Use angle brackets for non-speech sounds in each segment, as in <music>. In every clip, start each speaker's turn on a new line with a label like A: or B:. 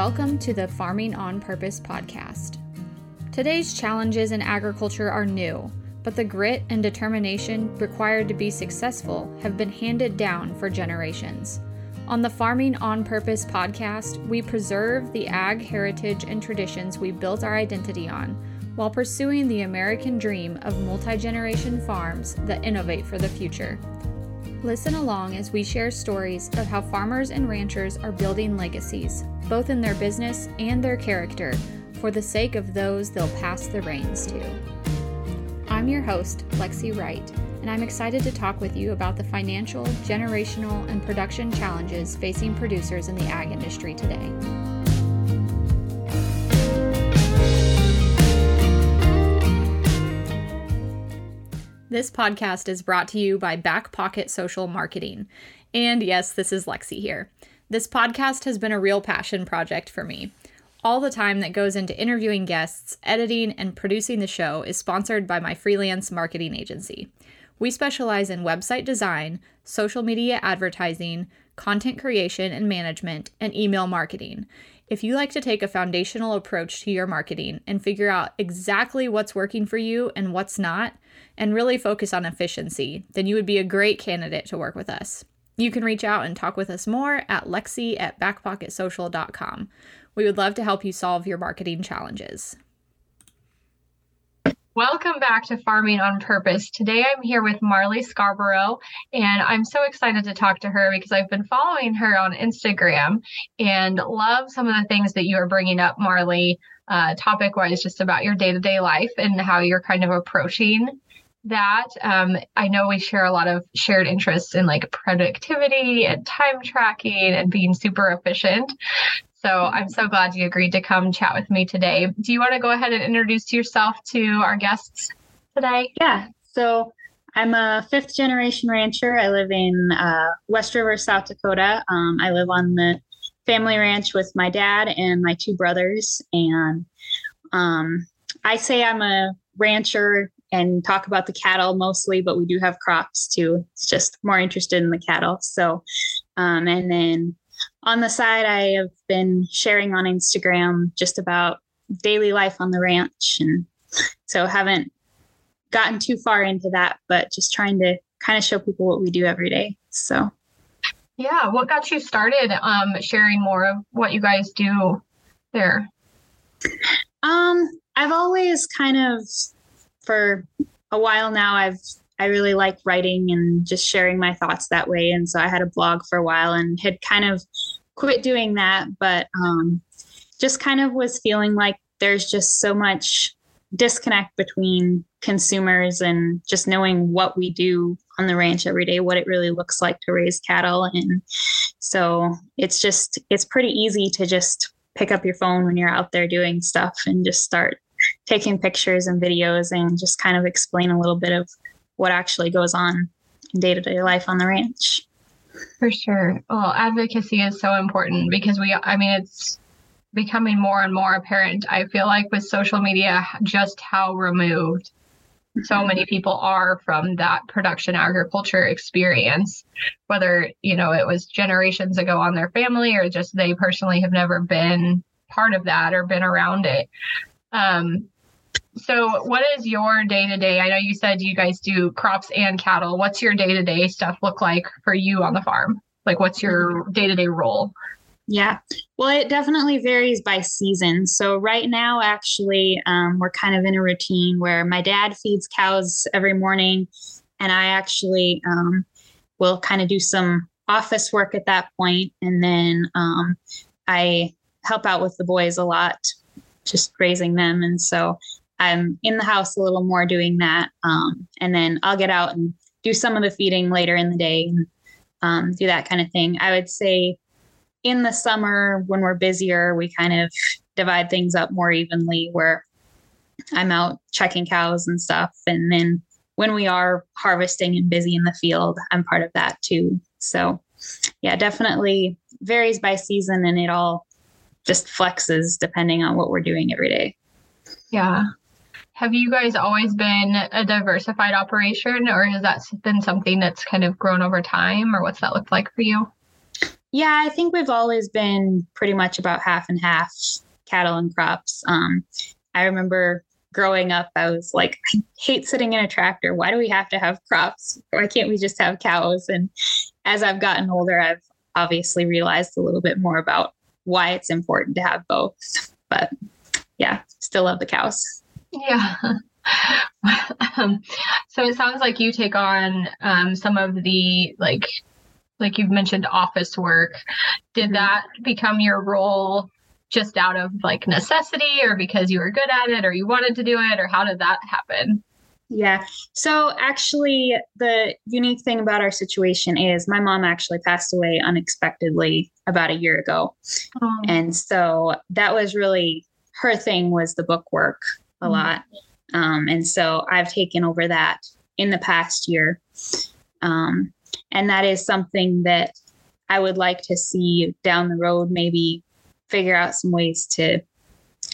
A: Welcome to the Farming on Purpose podcast. Today's challenges in agriculture are new, but the grit and determination required to be successful have been handed down for generations. On the Farming on Purpose podcast, we preserve the ag heritage and traditions we built our identity on while pursuing the American dream of multi generation farms that innovate for the future. Listen along as we share stories of how farmers and ranchers are building legacies, both in their business and their character, for the sake of those they'll pass the reins to. I'm your host, Lexi Wright, and I'm excited to talk with you about the financial, generational, and production challenges facing producers in the ag industry today. This podcast is brought to you by Back Pocket Social Marketing. And yes, this is Lexi here. This podcast has been a real passion project for me. All the time that goes into interviewing guests, editing, and producing the show is sponsored by my freelance marketing agency. We specialize in website design, social media advertising, content creation and management, and email marketing. If you like to take a foundational approach to your marketing and figure out exactly what's working for you and what's not, and really focus on efficiency, then you would be a great candidate to work with us. You can reach out and talk with us more at lexi at backpocketsocial.com. We would love to help you solve your marketing challenges. Welcome back to Farming on Purpose. Today I'm here with Marli Scarborough, and I'm so excited to talk to her because I've been following her on Instagram and love some of the things that you are bringing up, Marli, uh, topic wise, just about your day to day life and how you're kind of approaching that. Um, I know we share a lot of shared interests in like productivity and time tracking and being super efficient. So I'm so glad you agreed to come chat with me today. Do you want to go ahead and introduce yourself to our guests today?
B: Yeah. So I'm a fifth generation rancher. I live in uh, West River, South Dakota. Um, I live on the family ranch with my dad and my two brothers. And um, I say I'm a rancher and talk about the cattle mostly, but we do have crops too. It's just more interested in the cattle. So, um, and then on the side, I have been sharing on Instagram just about daily life on the ranch. And so haven't gotten too far into that, but just trying to kind of show people what we do every day. So,
A: yeah, what got you started um, sharing more of what you guys do there?
B: Um, I've always kind of for a while now I've I really like writing and just sharing my thoughts that way. And so I had a blog for a while and had kind of quit doing that, but um, just kind of was feeling like there's just so much disconnect between consumers and just knowing what we do on the ranch every day, what it really looks like to raise cattle. And so it's just, it's pretty easy to just pick up your phone when you're out there doing stuff and just start taking pictures and videos and just kind of explain a little bit of what actually goes on in day to day life on the ranch.
A: For sure. Well, advocacy is so important because we, I mean, it's becoming more and more apparent, I feel like, with social media, just how removed so mm-hmm. many people are from that production agriculture experience whether you know it was generations ago on their family or just they personally have never been part of that or been around it um, so, what is your day to day? I know you said you guys do crops and cattle. What's your day to day stuff look like for you on the farm? Like, what's your day to day role?
B: Yeah, well, it definitely varies by season. So, right now, actually, um, we're kind of in a routine where my dad feeds cows every morning, and I actually um, will kind of do some office work at that point, and then um, I help out with the boys a lot, just raising them. And so I'm in the house a little more doing that. Um, and then I'll get out and do some of the feeding later in the day and um, do that kind of thing. I would say in the summer when we're busier, we kind of divide things up more evenly where I'm out checking cows and stuff. And then when we are harvesting and busy in the field, I'm part of that too. So, yeah, definitely varies by season and it all just flexes depending on what we're doing every day.
A: Yeah. Have you guys always been a diversified operation, or has that been something that's kind of grown over time, or what's that looked like for you?
B: Yeah, I think we've always been pretty much about half and half cattle and crops. Um, I remember growing up, I was like, I hate sitting in a tractor. Why do we have to have crops? Why can't we just have cows? And as I've gotten older, I've obviously realized a little bit more about why it's important to have both. But yeah, still love the cows.
C: Yeah. um, <laughs> so it sounds like you take on um, some of the like like you've mentioned office work did mm-hmm. that become your role just out of like necessity or because you were good at it or you wanted to do it or how did that happen
B: yeah. So actually, the unique thing about our situation is my mom actually passed away unexpectedly about a year ago. Oh. And so that was really her thing was the book work a mm lot. Um, and so I've taken over that in the past year. Um, and that is something that I would like to see down the road, maybe figure out some ways to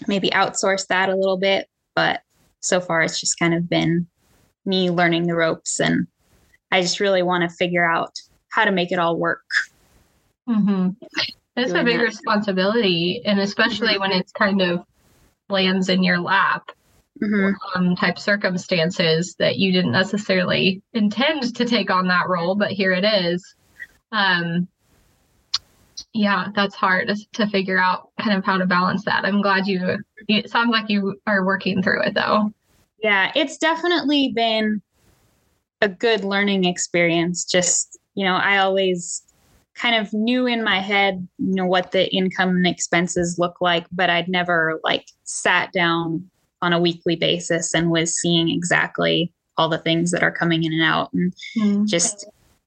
B: maybe outsource that a little bit. But so far, it's just kind of been me learning the ropes. And I just really want to figure out how to make it all work.
C: Mm-hmm. It's a big that. responsibility. And especially mm-hmm. when it's kind of lands in your lap mm-hmm. um, type circumstances that you didn't necessarily intend to take on that role, but here it is. Um, yeah, that's hard to figure out kind of how to balance that. I'm glad you, it sounds like you are working through it though.
B: Yeah, it's definitely been a good learning experience. Just, you know, I always kind of knew in my head, you know, what the income and expenses look like, but I'd never like sat down on a weekly basis and was seeing exactly all the things that are coming in and out and mm. just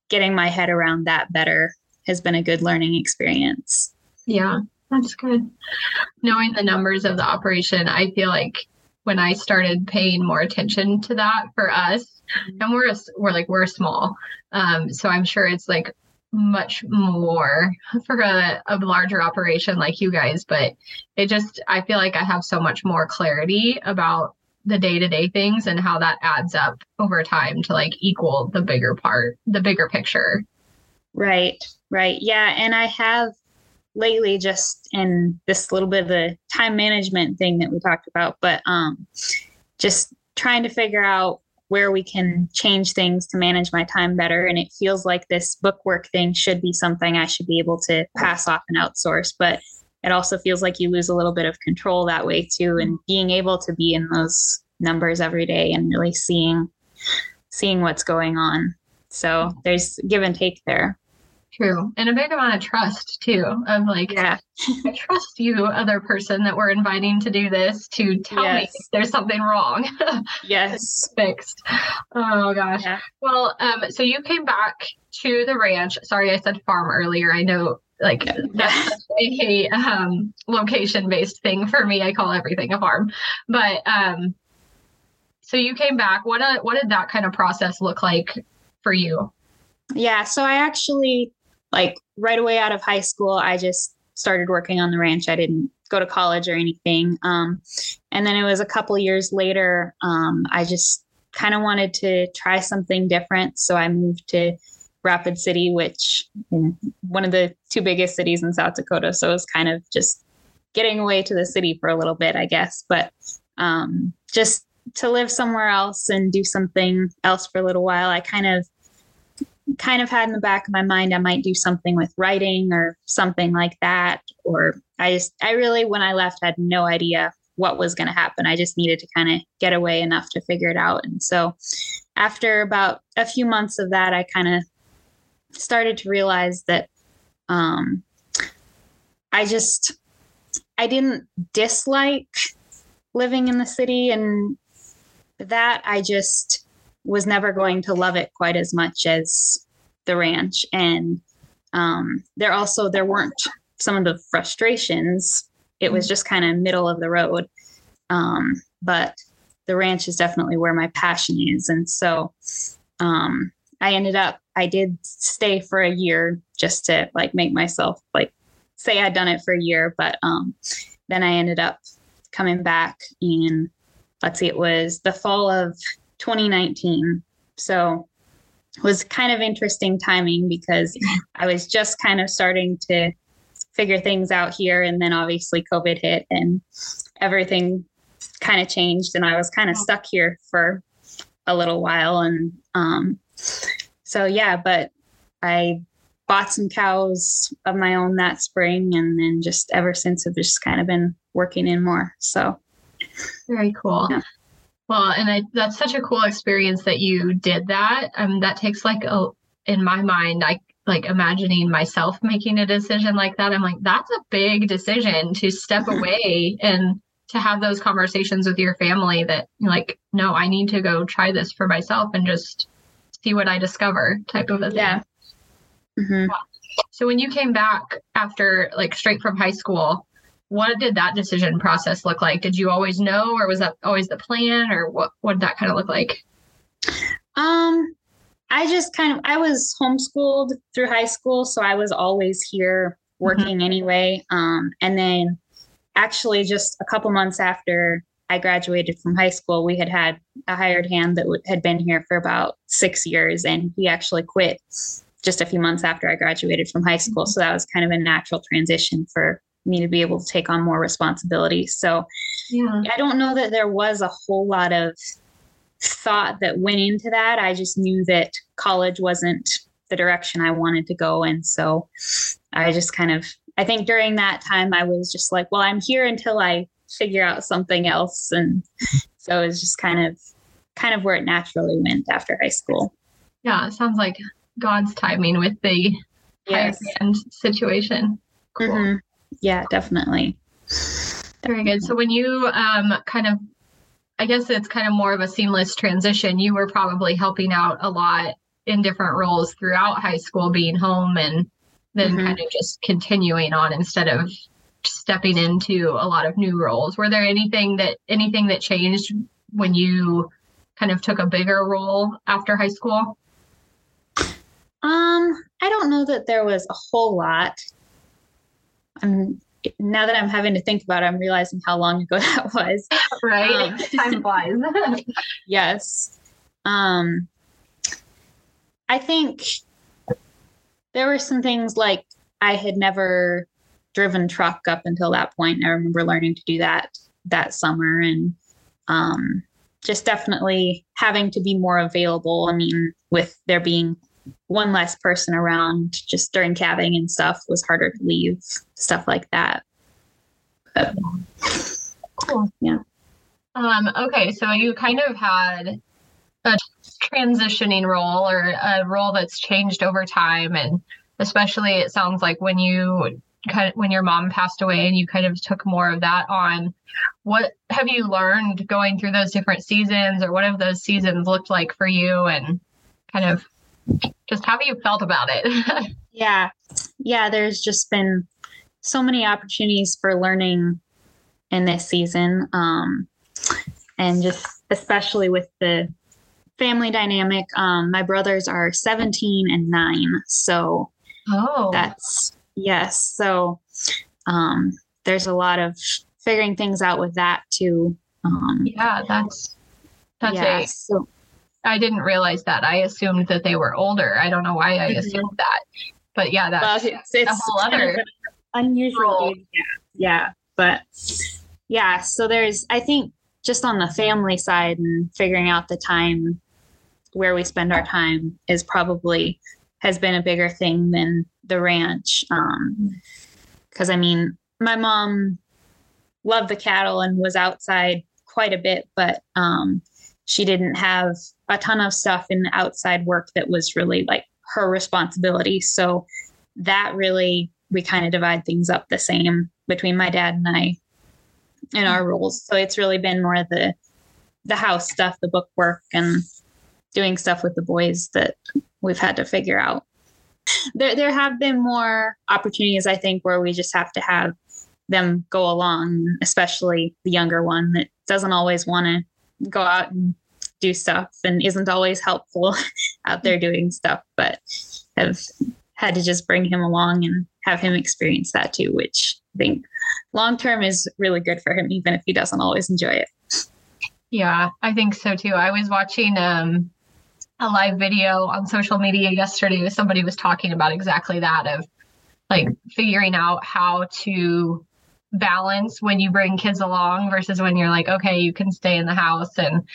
B: getting my head around that better has been a good learning experience.
C: Yeah, that's good. Knowing the numbers of the operation, I feel like when I started paying more attention to that for us, and we're a, we're like we're small, um, so I'm sure it's like much more <laughs> for a, a larger operation like you guys but it just i feel like i have so much more clarity about the day-to-day things and how that adds up over time to like equal the bigger part the bigger picture.
B: Right right. Yeah and i have lately just in this little bit of the time management thing that we talked about but um just trying to figure out where we can change things to manage my time better. And it feels like this bookwork thing should be something I should be able to pass off and outsource. But it also feels like you lose a little bit of control that way too. And being able to be in those numbers every day and really seeing seeing what's going on. So there's give and take there.
C: True. And a big amount of trust too, of like, yeah. I trust you, other person that we're inviting to do this to tell yes. me if there's something wrong. <laughs>
B: yes.
C: Fixed. Oh gosh. Yeah. Well, um, so you came back to the ranch. Sorry, I said farm earlier. I know like that's <laughs> a um, location based thing for me. I call everything a farm. But um so you came back. What uh, what did that kind of process look like for you?
B: Yeah, so I actually like right away out of high school, I just started working on the ranch. I didn't go to college or anything. Um, and then it was a couple years later, um, I just kind of wanted to try something different. So I moved to Rapid City, which one of the two biggest cities in South Dakota. So it was kind of just getting away to the city for a little bit, I guess. But um, just to live somewhere else and do something else for a little while, I kind of kind of had in the back of my mind I might do something with writing or something like that. Or I just, I really, when I left, had no idea what was going to happen. I just needed to kind of get away enough to figure it out. And so after about a few months of that, I kind of started to realize that um, I just, I didn't dislike living in the city and that I just was never going to love it quite as much as the ranch. And um, there also there weren't some of the frustrations. It was just kind of middle of the road. Um, but the ranch is definitely where my passion is. And so um, I ended up I did stay for a year just to like make myself like say I'd done it for a year, but um, then I ended up coming back in let's see, it was the fall of 2019. So it was kind of interesting timing because I was just kind of starting to figure things out here. And then obviously COVID hit and everything kind of changed. And I was kind of stuck here for a little while. And um, so, yeah, but I bought some cows of my own that spring. And then just ever since, I've just kind of been working in more. So,
C: very cool. Yeah. Well, and I, that's such a cool experience that you did that. Um, that takes like a, in my mind, I like imagining myself making a decision like that. I'm like, that's a big decision to step <laughs> away and to have those conversations with your family that like, no, I need to go try this for myself and just see what I discover type of a thing.
B: Yeah. Mm-hmm.
C: So when you came back after like straight from high school, what did that decision process look like? Did you always know, or was that always the plan, or what? What did that kind of look like?
B: Um, I just kind of I was homeschooled through high school, so I was always here working mm-hmm. anyway. Um, and then actually, just a couple months after I graduated from high school, we had had a hired hand that w- had been here for about six years, and he actually quit just a few months after I graduated from high school. Mm-hmm. So that was kind of a natural transition for me to be able to take on more responsibility. So yeah. I don't know that there was a whole lot of thought that went into that. I just knew that college wasn't the direction I wanted to go. And so I just kind of, I think during that time, I was just like, well, I'm here until I figure out something else. And so it was just kind of, kind of where it naturally went after high school.
C: Yeah, it sounds like God's timing with the yes. high situation.
B: Cool. Mm-hmm yeah, definitely.
C: Very good. So when you um, kind of, I guess it's kind of more of a seamless transition. You were probably helping out a lot in different roles throughout high school, being home and then mm-hmm. kind of just continuing on instead of stepping into a lot of new roles. Were there anything that anything that changed when you kind of took a bigger role after high school?
B: Um, I don't know that there was a whole lot. I'm now that I'm having to think about it, I'm realizing how long ago <laughs> that was.
C: Right. Um, <laughs> Time flies. <laughs>
B: yes. Um I think there were some things like I had never driven truck up until that point. I remember learning to do that that summer and um just definitely having to be more available. I mean, with there being one less person around just during calving and stuff was harder to leave stuff like that. But,
C: cool. yeah. Um okay so you kind of had a transitioning role or a role that's changed over time and especially it sounds like when you kind of when your mom passed away and you kind of took more of that on what have you learned going through those different seasons or what have those seasons looked like for you and kind of just how have you felt about it? <laughs>
B: yeah. Yeah, there's just been so many opportunities for learning in this season. Um, and just especially with the family dynamic, um, my brothers are 17 and nine. So
C: oh.
B: that's, yes. So um, there's a lot of figuring things out with that too.
C: Um, yeah, that's, that's yeah, a, so, I didn't realize that. I assumed that they were older. I don't know why I mm-hmm. assumed that. But yeah, that's well, it's, it's a whole other
B: unusual. Yeah. yeah. But yeah, so there's I think just on the family side and figuring out the time where we spend our time is probably has been a bigger thing than the ranch. Um because I mean, my mom loved the cattle and was outside quite a bit, but um she didn't have a ton of stuff in the outside work that was really like her responsibility. So that really, we kind of divide things up the same between my dad and I in our mm-hmm. roles. So it's really been more the the house stuff, the book work and doing stuff with the boys that we've had to figure out. There there have been more opportunities I think where we just have to have them go along, especially the younger one that doesn't always want to go out and do stuff and isn't always helpful <laughs> out there doing stuff, but have had to just bring him along and have him experience that too, which I think long term is really good for him, even if he doesn't always enjoy it.
C: Yeah, I think so too. I was watching um a live video on social media yesterday somebody was talking about exactly that of like figuring out how to balance when you bring kids along versus when you're like, okay, you can stay in the house and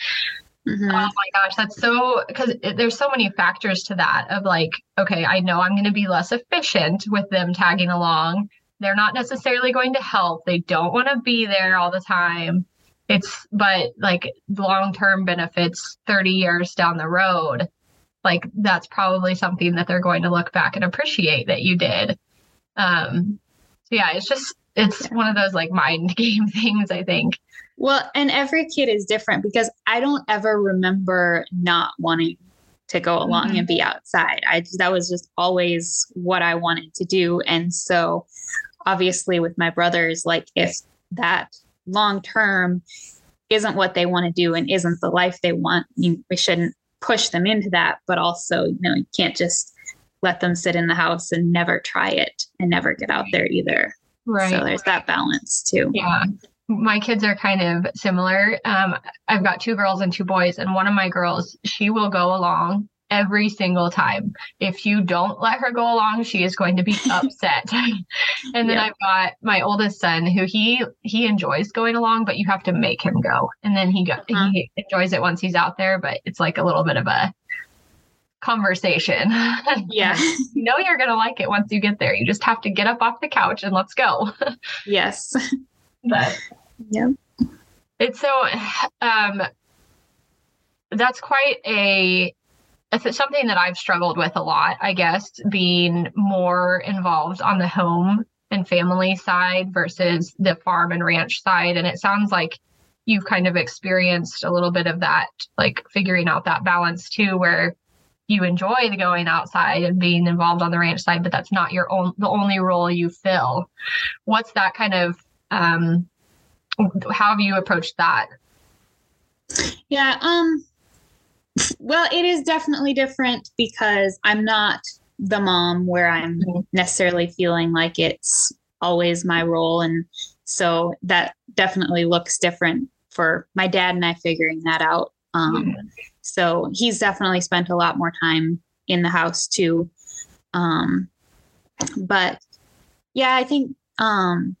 C: Mm-hmm. Oh my gosh, that's so because there's so many factors to that of like, okay, I know I'm going to be less efficient with them tagging along. They're not necessarily going to help. They don't want to be there all the time. It's but like long term benefits 30 years down the road, like that's probably something that they're going to look back and appreciate that you did. Um, so yeah, it's just it's yeah. one of those like mind <laughs> game things, I think.
B: Well, and every kid is different because I don't ever remember not wanting to go along mm-hmm. and be outside. I that was just always what I wanted to do. And so obviously with my brothers, like if that long term isn't what they want to do and isn't the life they want, you, we shouldn't push them into that. But also, you know, you can't just let them sit in the house and never try it and never get out there either. Right. So there's that balance too.
C: Yeah my kids are kind of similar. Um, I've got two girls and two boys, and one of my girls, she will go along every single time. If you don't let her go along, she is going to be <laughs> upset. <laughs> and then I've got my oldest son who he he enjoys going along, but you have to make him go. And then he go, uh-huh. he enjoys it once he's out there, but it's like a little bit of a conversation. <laughs>
B: Yes.
C: you know you're going to like it once you get there. You just have to get up off the couch and let's go.
B: yes.
C: But yeah. It's so um that's quite a it's something that I've struggled with a lot, I guess, being more involved on the home and family side versus the farm and ranch side. And it sounds like you've kind of experienced a little bit of that, like figuring out that balance too, where you enjoy the going outside and being involved on the ranch side, but that's not your own the only role you fill. What's that kind of um how have you approached that?
B: Yeah, um well, it is definitely different because I'm not the mom where I'm mm-hmm. necessarily feeling like it's always my role and so that definitely looks different for my dad and I figuring that out. Um, mm-hmm. So he's definitely spent a lot more time in the house too. Um, but yeah, I think um,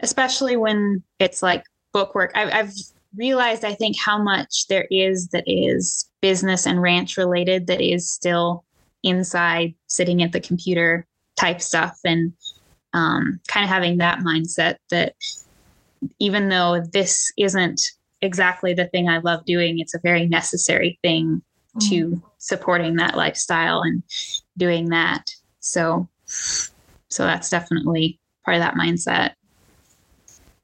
B: especially when it's like book work. I've, I've realized, I think, how much there is that is business and ranch related that is still inside sitting at the computer type stuff and um, kind of having that mindset that even though this isn't exactly the thing I love doing, it's a very necessary thing mm. to supporting that lifestyle and doing that. So, so that's definitely part of that mindset.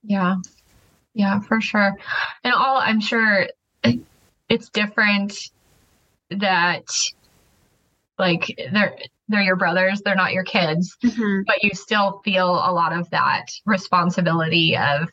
C: Yeah. Yeah, for sure. And all I'm sure it's different that like they're they're your brothers, they're not your kids, mm-hmm. but you still feel a lot of that responsibility of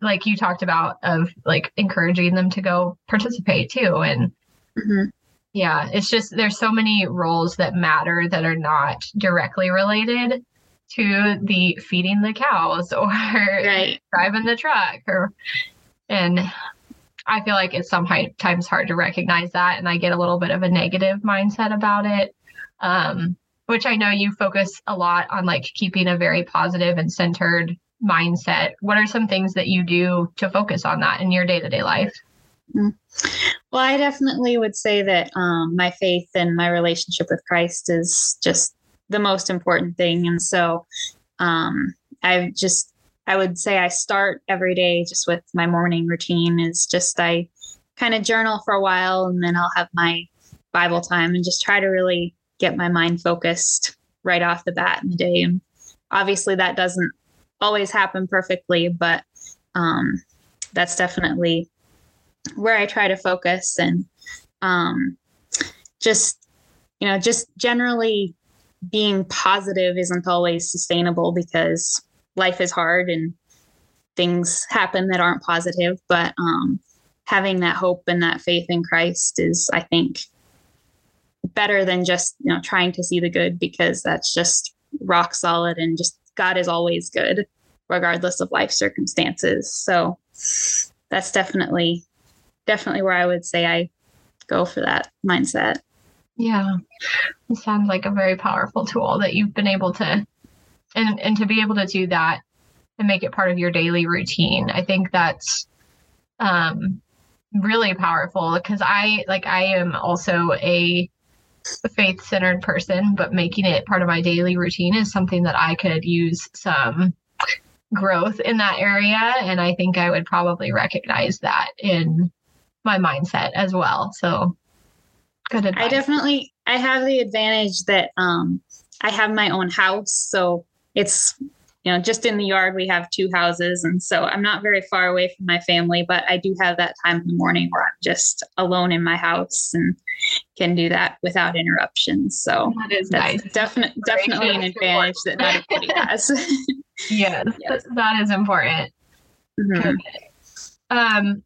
C: like you talked about of like encouraging them to go participate too and mm-hmm. yeah it's just there's so many roles that matter that are not directly related to the feeding the cows <laughs> or right. driving the truck or and I feel like it's sometimes hard to recognize that and I get a little bit of a negative mindset about it. Um, which I know you focus a lot on like keeping a very positive and centered mindset. What are some things that you do to focus on that in your day-to-day life?
B: Mm. Well, I definitely would say that um, my faith and my relationship with Christ is just the most important thing. And so um, I just, I would say I start every day just with my morning routine is just I kind of journal for a while and then I'll have my Bible time and just try to really get my mind focused right off the bat in the day. And obviously that doesn't always happen perfectly, but um, that's definitely where I try to focus and um, just, you know, just generally being positive isn't always sustainable because life is hard and things happen that aren't positive. But um, having that hope and that faith in Christ is, I think, better than just you know trying to see the good because that's just rock solid and just God is always good regardless of life circumstances. So that's definitely definitely where I would say I go for that mindset.
C: Yeah. It sounds like a very powerful tool that you've been able to and and to be able to do that and make it part of your daily routine. I think that's um really powerful because I like I am also a faith centered person, but making it part of my daily routine is something that I could use some growth in that area. And I think I would probably recognize that in my mindset as well. So good advice.
B: I definitely I have the advantage that um I have my own house. So it's you know, just in the yard, we have two houses. And so I'm not very far away from my family, but I do have that time in the morning where I'm just alone in my house and can do that without interruptions. So
C: that is nice.
B: Definite, definitely an advantage that not everybody <laughs> has. <laughs>
C: yes, yes, that is important. Mm-hmm. Um,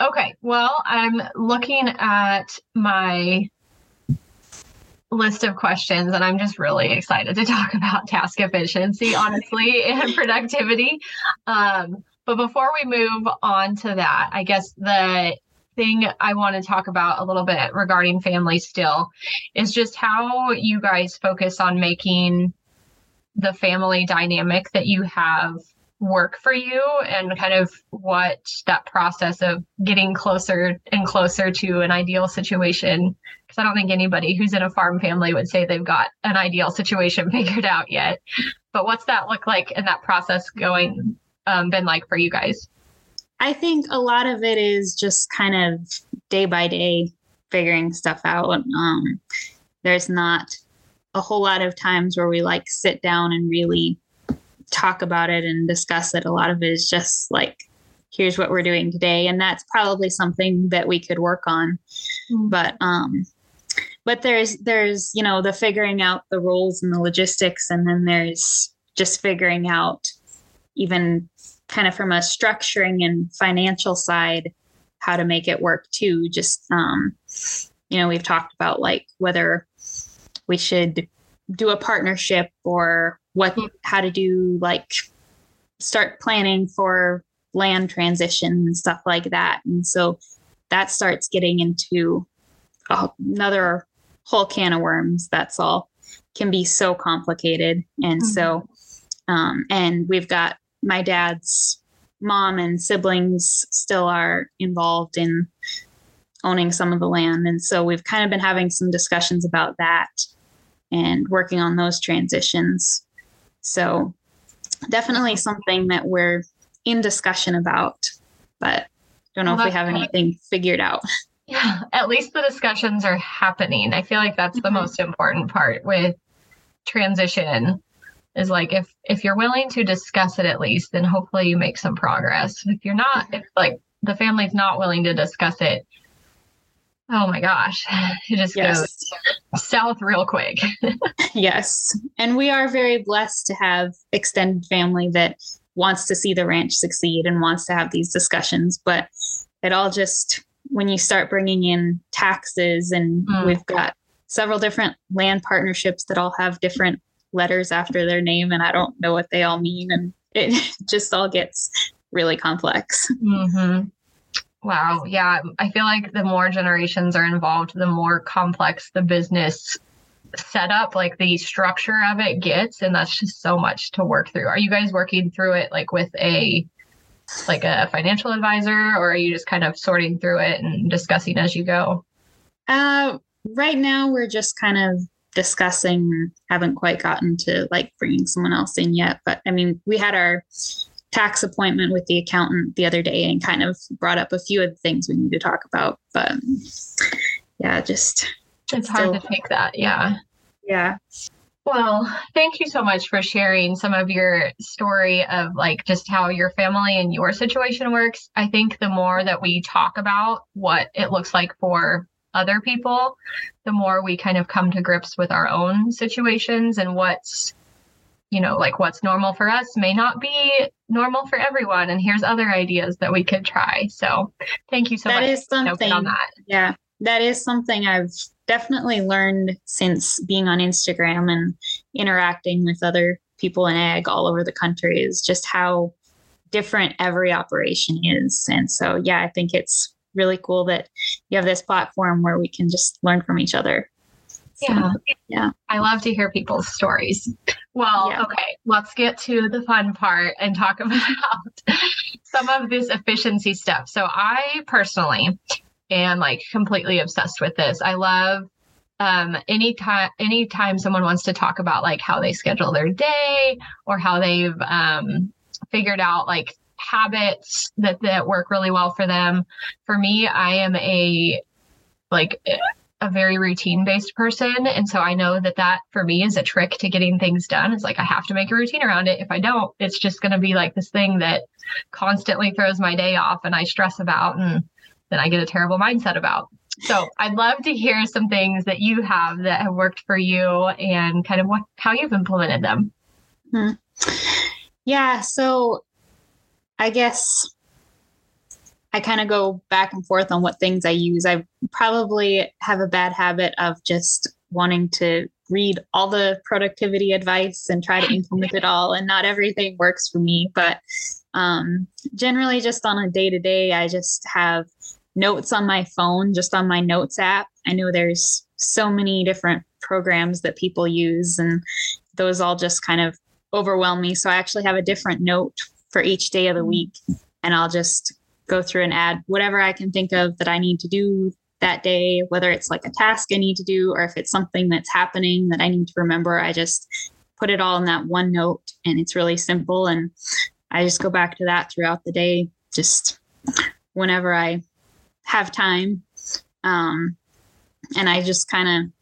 C: okay, well, I'm looking at my list of questions and I'm just really excited to <laughs> talk about task efficiency, honestly, <laughs> and productivity. Um, but before we move on to that, I guess the thing I want to talk about a little bit regarding family still is just how you guys focus on making the family dynamic that you have work for you and kind of what that process of getting closer and closer to an ideal situation because i don't think anybody who's in a farm family would say they've got an ideal situation <laughs> figured out yet. But what's that look like and that process going um, been like for you guys?
B: I think a lot of it is just kind of day by day figuring stuff out. Um, there's not a whole lot of times where we like sit down and really talk about it and discuss it. A lot of it is just like, here's what we're doing today. And that's probably something that we could work on. Mm-hmm. But, um, but there's, there's, you know, the figuring out the roles and the logistics. And then there's just figuring out even kind of from a structuring and financial side, how to make it work too. Just, um, you know, we've talked about like whether we should do a partnership or what how to do like start planning for land transition and stuff like that and so that starts getting into another whole can of worms that's all can be so complicated and mm-hmm. so um, and we've got my dad's mom and siblings still are involved in owning some of the land and so we've kind of been having some discussions about that and working on those transitions. So, definitely something that we're in discussion about, but don't know well, if we have anything figured out. <laughs>
C: Yeah, at least the discussions are happening. I feel like that's mm-hmm. the most important part with transition is like if if you're willing to discuss it at least then hopefully you make some progress if you're not if like the family's not willing to discuss it oh my gosh, <sighs> it just yes. goes south real quick. <laughs>
B: yes. And we are very blessed to have extended family that wants to see the ranch succeed and wants to have these discussions. But it all just, when you start bringing in taxes, and mm. we've got several different land partnerships that all have different letters after their name, and I don't know what they all mean. And it <laughs> just all gets really complex.
C: Mm-hmm. Wow. Yeah. I feel like the more generations are involved, the more complex the business setup, like the structure of it gets. And that's just so much to work through. Are you guys working through it like with a like a financial advisor or are you just kind of sorting through it and discussing as you go?
B: Uh right now we're just kind of discussing haven't quite gotten to like bringing someone else in yet but i mean we had our tax appointment with the accountant the other day and kind of brought up a few of the things we need to talk about. But yeah, just
C: it's still, hard to take that. Yeah.
B: Yeah.
C: Well, thank you so much for sharing some of your story of like just how your family and your situation works. I think the more that we talk about what it looks like for other people, the more we kind of come to grips with our own situations and what's you know, like what's normal for us may not be normal for everyone. And here's other ideas that we could try. So thank you so
B: that
C: much.
B: Is something, on that. Yeah. That is something I've definitely learned since being on Instagram and interacting with other people in ag all over the country is just how different every operation is. And so, yeah, I think it's really cool that you have this platform where we can just learn from each other.
C: So, yeah.
B: Yeah.
C: I love to hear people's stories. Well, yeah. okay, let's get to the fun part and talk <laughs> about some of this efficiency stuff. So, I personally am like completely obsessed with this. I love um, anytime anytime someone wants to talk about like how they schedule their day or how they've um, figured out like habits that that work really well for them. For me, I am a like a very routine based person and so i know that that for me is a trick to getting things done it's like i have to make a routine around it if i don't it's just going to be like this thing that constantly throws my day off and i stress about and then i get a terrible mindset about so I'd love to hear some things that you have that have worked for you and kind of what how you've implemented them.
B: Hmm. Yeah, so I guess I kind of go back and forth on what things I use. I probably have a bad habit of just wanting to read all the productivity advice and try to implement it all and not everything works for me but um, generally just on a day to day i just have notes on my phone, just on my notes app. I know there's so many different programs that people use, and those all just kind of overwhelm me. So I actually have a different note for each day of the week, and I'll just go through and add whatever I can think of that I need to do that day, whether it's like a task I need to do or if it's something that's happening that I need to remember. I just put it all in that one note, and it's really simple. And I just go back to that throughout the day, just whenever I have time. Um, and I just kind of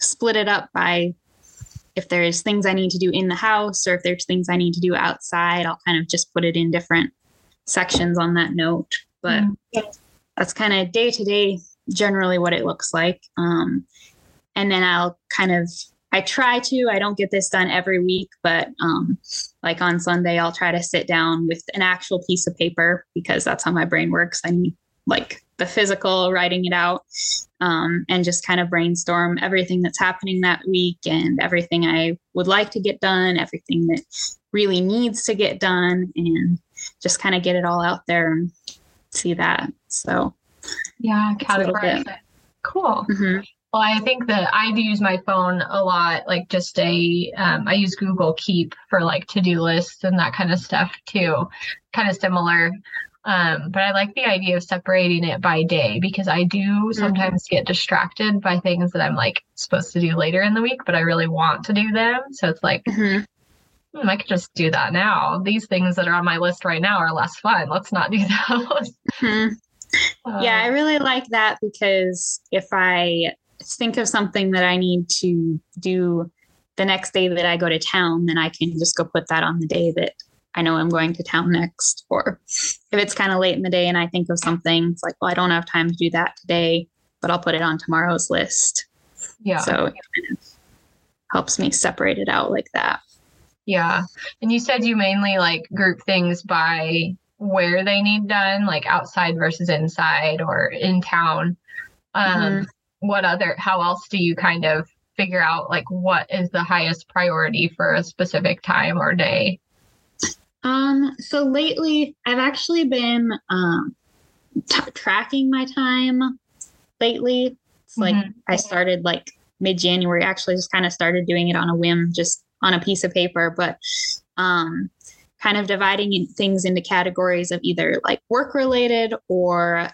B: split it up by if there's things I need to do in the house or if there's things I need to do outside, I'll kind of just put it in different sections on that note. But mm-hmm. that's kind of day to day, generally what it looks like. Um, and then I'll kind of, I try to, I don't get this done every week, but um, like on Sunday, I'll try to sit down with an actual piece of paper because that's how my brain works. I need like the physical, writing it out, um, and just kind of brainstorm everything that's happening that week and everything I would like to get done, everything that really needs to get done, and just kind of get it all out there and see that. So,
C: yeah, categorize it. Cool. Mm-hmm. Well, I think that I do use my phone a lot, like just a, um, I use Google Keep for like to do lists and that kind of stuff too. Kind of similar. Um, but I like the idea of separating it by day because I do mm-hmm. sometimes get distracted by things that I'm like supposed to do later in the week, but I really want to do them. So it's like, mm-hmm. hmm, I could just do that now. These things that are on my list right now are less fun. Let's not do <laughs> those.
B: Mm-hmm. Um, yeah, I really like that because if I think of something that I need to do the next day that I go to town, then I can just go put that on the day that I know I'm going to town next. Or if it's kind of late in the day and I think of something, it's like, well, I don't have time to do that today, but I'll put it on tomorrow's list. Yeah. So it kind of helps me separate it out like that.
C: Yeah. And you said you mainly like group things by where they need done, like outside versus inside or in town. Um, mm-hmm. What other, how else do you kind of figure out like what is the highest priority for a specific time or day?
B: Um, so lately, I've actually been um, t- tracking my time lately. It's like mm-hmm. I started like mid January, actually, just kind of started doing it on a whim, just on a piece of paper, but um, kind of dividing things into categories of either like work related or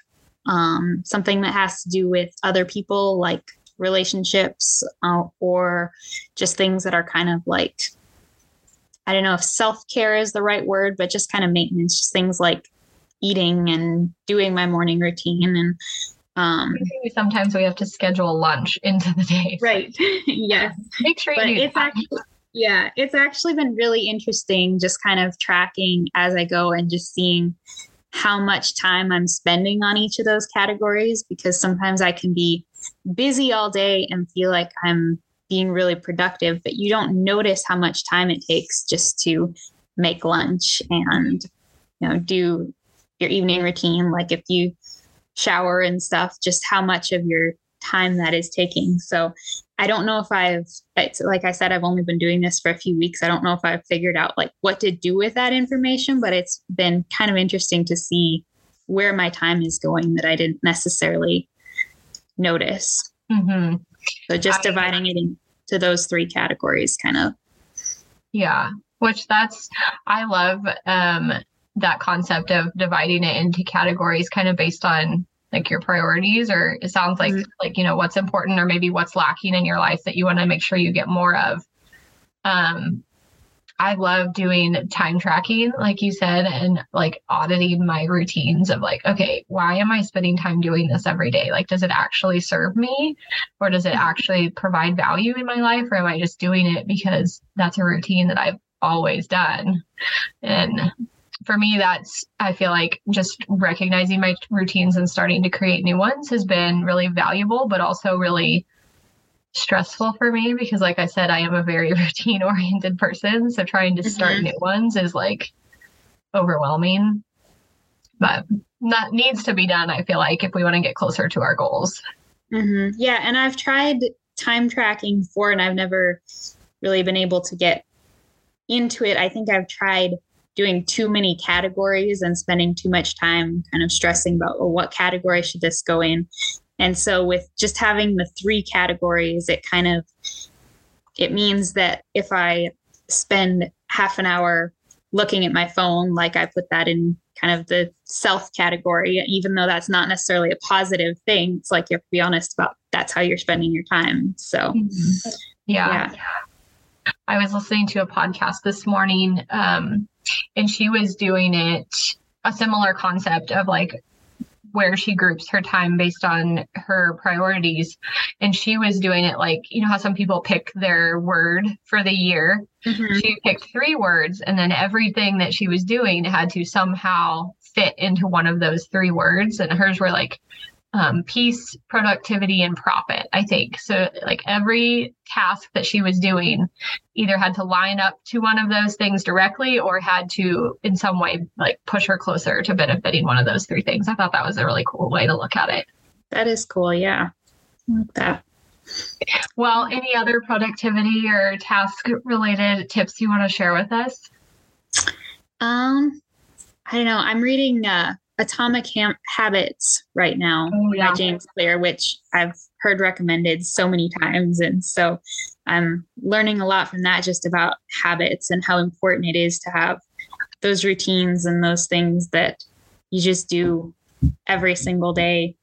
B: um, something that has to do with other people, like relationships, uh, or just things that are kind of like I don't know if self care is the right word, but just kind of maintenance, just things like eating and doing my morning routine and um
C: sometimes we have to schedule lunch into the day. <laughs>
B: Right. <laughs> Yes.
C: Make sure you but
B: it's that. actually yeah it's actually been really interesting just kind of tracking as i go and just seeing how much time i'm spending on each of those categories because sometimes i can be busy all day and feel like i'm being really productive, but you don't notice how much time it takes just to make lunch and you know do your evening routine like if you shower and stuff just how much of your time that is taking so i don't know if i've it's like i said i've only been doing this for a few weeks i don't know if i've figured out like what to do with that information but it's been kind of interesting to see where my time is going that I didn't necessarily notice.
C: Mm-hmm.
B: So just I, dividing it into those three categories kind of.
C: Yeah, which that's, I love um, that concept of dividing it into categories kind of based on like your priorities or it sounds like mm-hmm. like you know what's important or maybe what's lacking in your life that you want to make sure you get more of um I love doing time tracking, like you said, and like auditing my routines of like, okay, why am I spending time doing this every day? Like, does it actually serve me or does it mm-hmm. actually provide value in my life? Or am I just doing it because that's a routine that I've always done? And for me, that's, I feel like just recognizing my routines and starting to create new ones has been really valuable, but also really stressful for me because like I said, I am a very <laughs> routine oriented person. So trying to start mm-hmm. new ones is like overwhelming. But that needs to be done, I feel like, if we want to get closer to our goals.
B: Mm-hmm. Yeah. And I've tried time tracking before and I've never really been able to get into it. I think I've tried doing too many categories and spending too much time kind of stressing about well, what category should this go in and so with just having the three categories, it kind of it means that if I spend half an hour looking at my phone, like I put that in kind of the self category, even though that's not necessarily a positive thing. It's like you have to be honest about that's how you're spending your time. So,
C: mm-hmm. yeah. yeah. I was listening to a podcast this morning, um, and she was doing it a similar concept of like where she groups her time based on her priorities. And she was doing it like, you know, how some people pick their word for the year. Mm-hmm. She picked three words, and then everything that she was doing had to somehow fit into one of those three words. And hers were like um, peace, productivity, and profit, I think. So, like every task that she was doing either had to line up to one of those things directly or had to, in some way, like push her closer to benefiting one of those three things. I thought that was a really cool way to look at it.
B: That is cool. Yeah. I like that.
C: Well, any other productivity or task related tips you want to share with us?
B: Um, I don't know. I'm reading uh, Atomic Ham- Habits right now oh, yeah. by James Clear, which I've heard recommended so many times. And so I'm learning a lot from that just about habits and how important it is to have those routines and those things that you just do every single day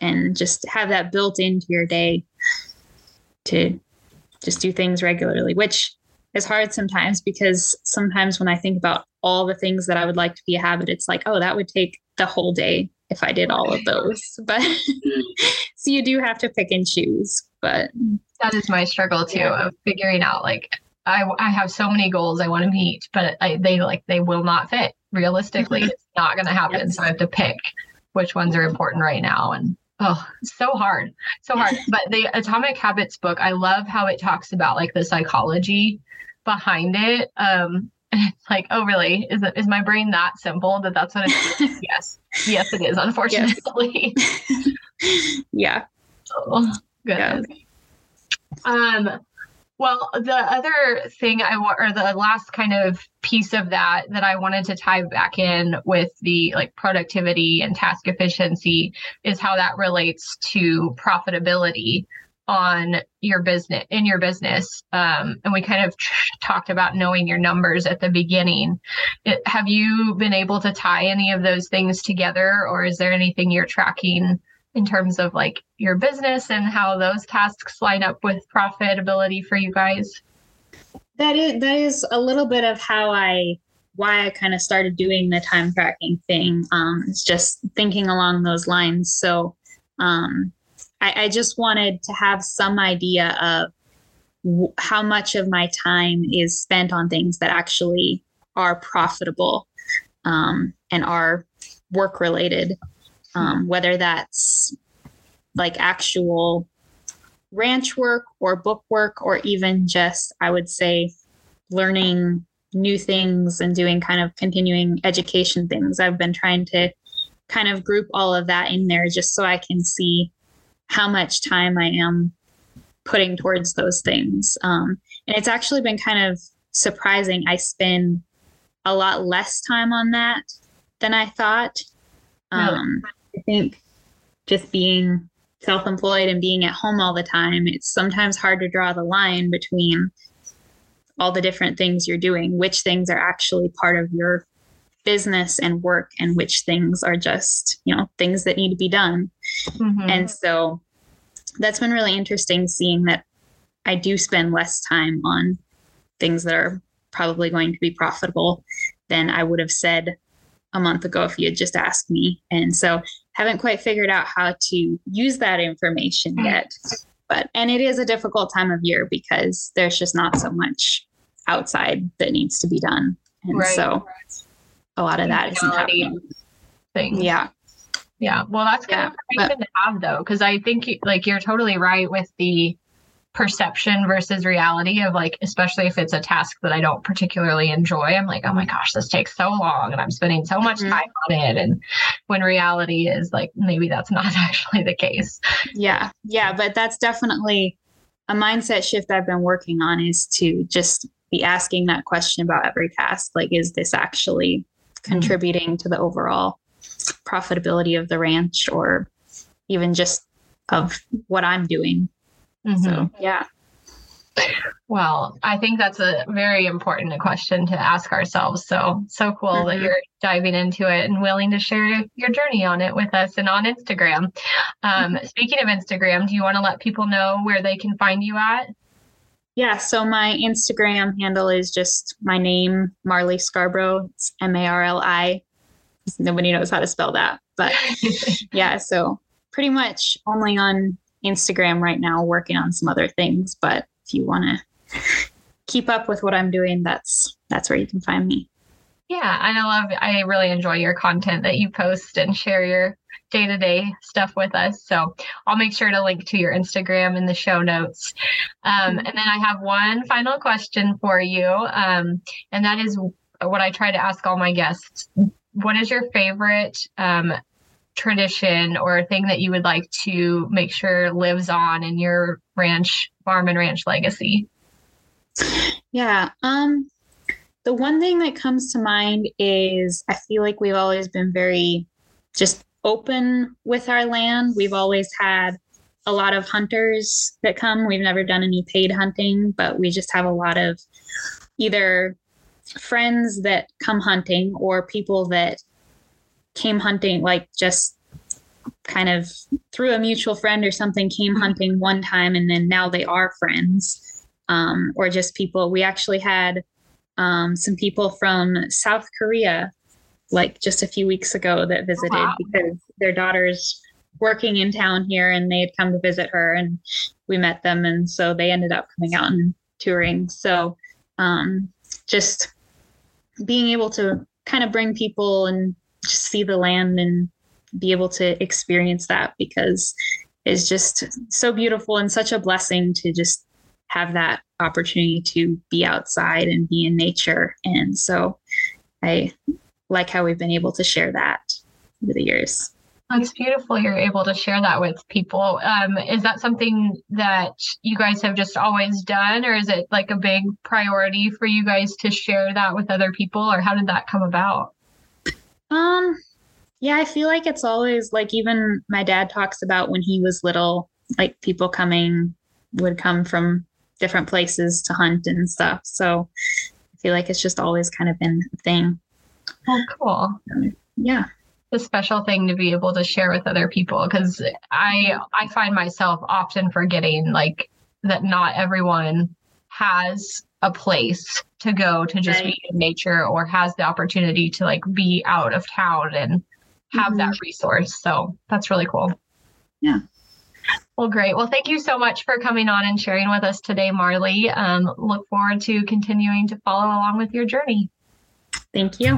B: and just have that built into your day to just do things regularly, which is hard sometimes because sometimes when I think about all the things that I would like to be a habit, it's like, oh, that would take the whole day if I did all of those. <laughs> But so you do have to pick and choose. But
C: that is my struggle too yeah. of figuring out like I, I have so many goals I want to meet, but I, they like they will not fit realistically. Mm-hmm. It's not going to happen. Yes. So I have to pick which ones are important right now. And oh, so hard, so hard. <laughs> but the Atomic Habits book, I love how it talks about like the psychology behind it. Um, <laughs> and it's like, oh, really? Is it is my brain that simple that that's what it is? <laughs> yes, yes, it is. Unfortunately. <laughs>
B: yeah.
C: Oh goodness. Yeah. Um. Well, the other thing I want, or the last kind of piece of that that I wanted to tie back in with the like productivity and task efficiency is how that relates to profitability on your business in your business um, and we kind of <laughs> talked about knowing your numbers at the beginning. It, have you been able to tie any of those things together or is there anything you're tracking in terms of like your business and how those tasks line up with profitability for you guys?
B: That is that is a little bit of how i why i kind of started doing the time tracking thing um, it's just thinking along those lines. So um, I, I just wanted to have some idea of w- how much of my time is spent on things that actually are profitable um, and are work related, um, whether that's like actual ranch work or book work, or even just, I would say, learning new things and doing kind of continuing education things. I've been trying to kind of group all of that in there just so I can see how much time I am putting towards those things. Um, and it's actually been kind of surprising. I spend a lot less time on that than I thought. Um, I think just being self employed and being at home all the time, it's sometimes hard to draw the line between all the different things you're doing, which things are actually part of your business and work, and which things are just, you know, things that need to be done. Mm-hmm. And so that's been really interesting seeing that I do spend less time on things that are probably going to be profitable than I would have said a month ago if you had just asked me. And so haven't quite figured out how to use that information mm. yet. But and it is a difficult time of year because there's just not so much outside that needs to be done. And right. so a lot of that isn't happening.
C: Things.
B: Yeah.
C: Yeah. Well, that's good yeah, information but, to have though, because I think like you're totally right with the perception versus reality of like especially if it's a task that I don't particularly enjoy I'm like oh my gosh this takes so long and I'm spending so much mm-hmm. time on it and when reality is like maybe that's not <laughs> actually the case
B: yeah yeah but that's definitely a mindset shift I've been working on is to just be asking that question about every task like is this actually. Contributing mm-hmm. to the overall profitability of the ranch or even just of what I'm doing Mm-hmm. So, yeah.
C: Well, I think that's a very important question to ask ourselves. So, so cool mm-hmm. that you're diving into it and willing to share your journey on it with us and on Instagram. Um, mm-hmm. Speaking of Instagram, do you want to let people know where they can find you at?
B: Yeah, so my Instagram handle is just my name, Marli Scarborough. It's M A R L I. Nobody knows how to spell that. But <laughs> yeah, so pretty much only on Instagram right now, working on some other things. But if you want to <laughs> keep up with what I'm doing, that's that's where you can find me.
C: Yeah, and I love I really enjoy your content that you post and share your day-to-day stuff with us. So I'll make sure to link to your Instagram in the show notes. Um, and then I have one final question for you, um, and that is what I try to ask all my guests. What is your favorite um, tradition or thing that you would like to make sure lives on in your ranch farm and ranch legacy?
B: Yeah. Um the one thing that comes to mind is I feel like we've always been very just open with our land. We've always had a lot of hunters that come. We've never done any paid hunting, but we just have a lot of either friends that come hunting or people that came hunting, like just kind of through a mutual friend or something, came mm-hmm. hunting one time and then now they are friends. Um, or just people. We actually had um, some people from South Korea, like just a few weeks ago, that visited wow. because their daughter's working in town here and they had come to visit her and we met them. And so they ended up coming out and touring. So um, just being able to kind of bring people and just see the land and be able to experience that because it's just so beautiful and such a blessing to just have that opportunity to be outside and be in nature. And so I like how we've been able to share that over the years.
C: That's beautiful. You're able to share that with people. Um, is that something that you guys have just always done, or is it like a big priority for you guys to share that with other people, or how did that come about?
B: Um, yeah, I feel like it's always like even my dad talks about when he was little, like people coming would come from different places to hunt and stuff. So I feel like it's just always kind of been a thing.
C: Oh, cool.
B: yeah.
C: A special thing to be able to share with other people because I I find myself often forgetting like that not everyone has a place to go to just right. be in nature or has the opportunity to like be out of town and have mm-hmm. that resource. So that's really cool.
B: Yeah.
C: Well, great. Well, thank you so much for coming on and sharing with us today, Marli. Um, look forward to continuing to follow along with your journey.
B: Thank you.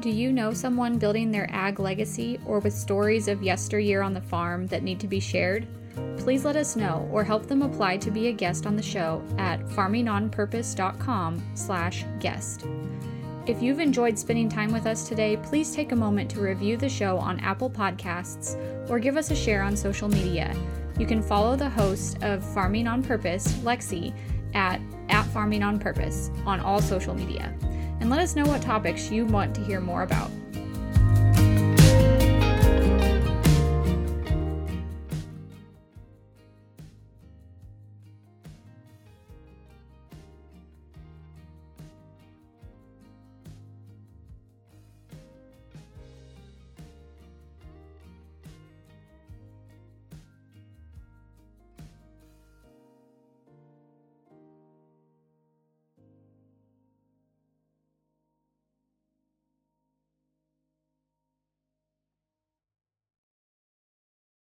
A: Do you know someone building their ag legacy or with stories of yesteryear on the farm that need to be shared? please let us know or help them apply to be a guest on the show at farmingonpurpose.com slash guest. If you've enjoyed spending time with us today, please take a moment to review the show on Apple Podcasts or give us a share on social media. You can follow the host of Farming on Purpose, Lexi, at, at Farming on Purpose on all social media and let us know what topics you want to hear more about.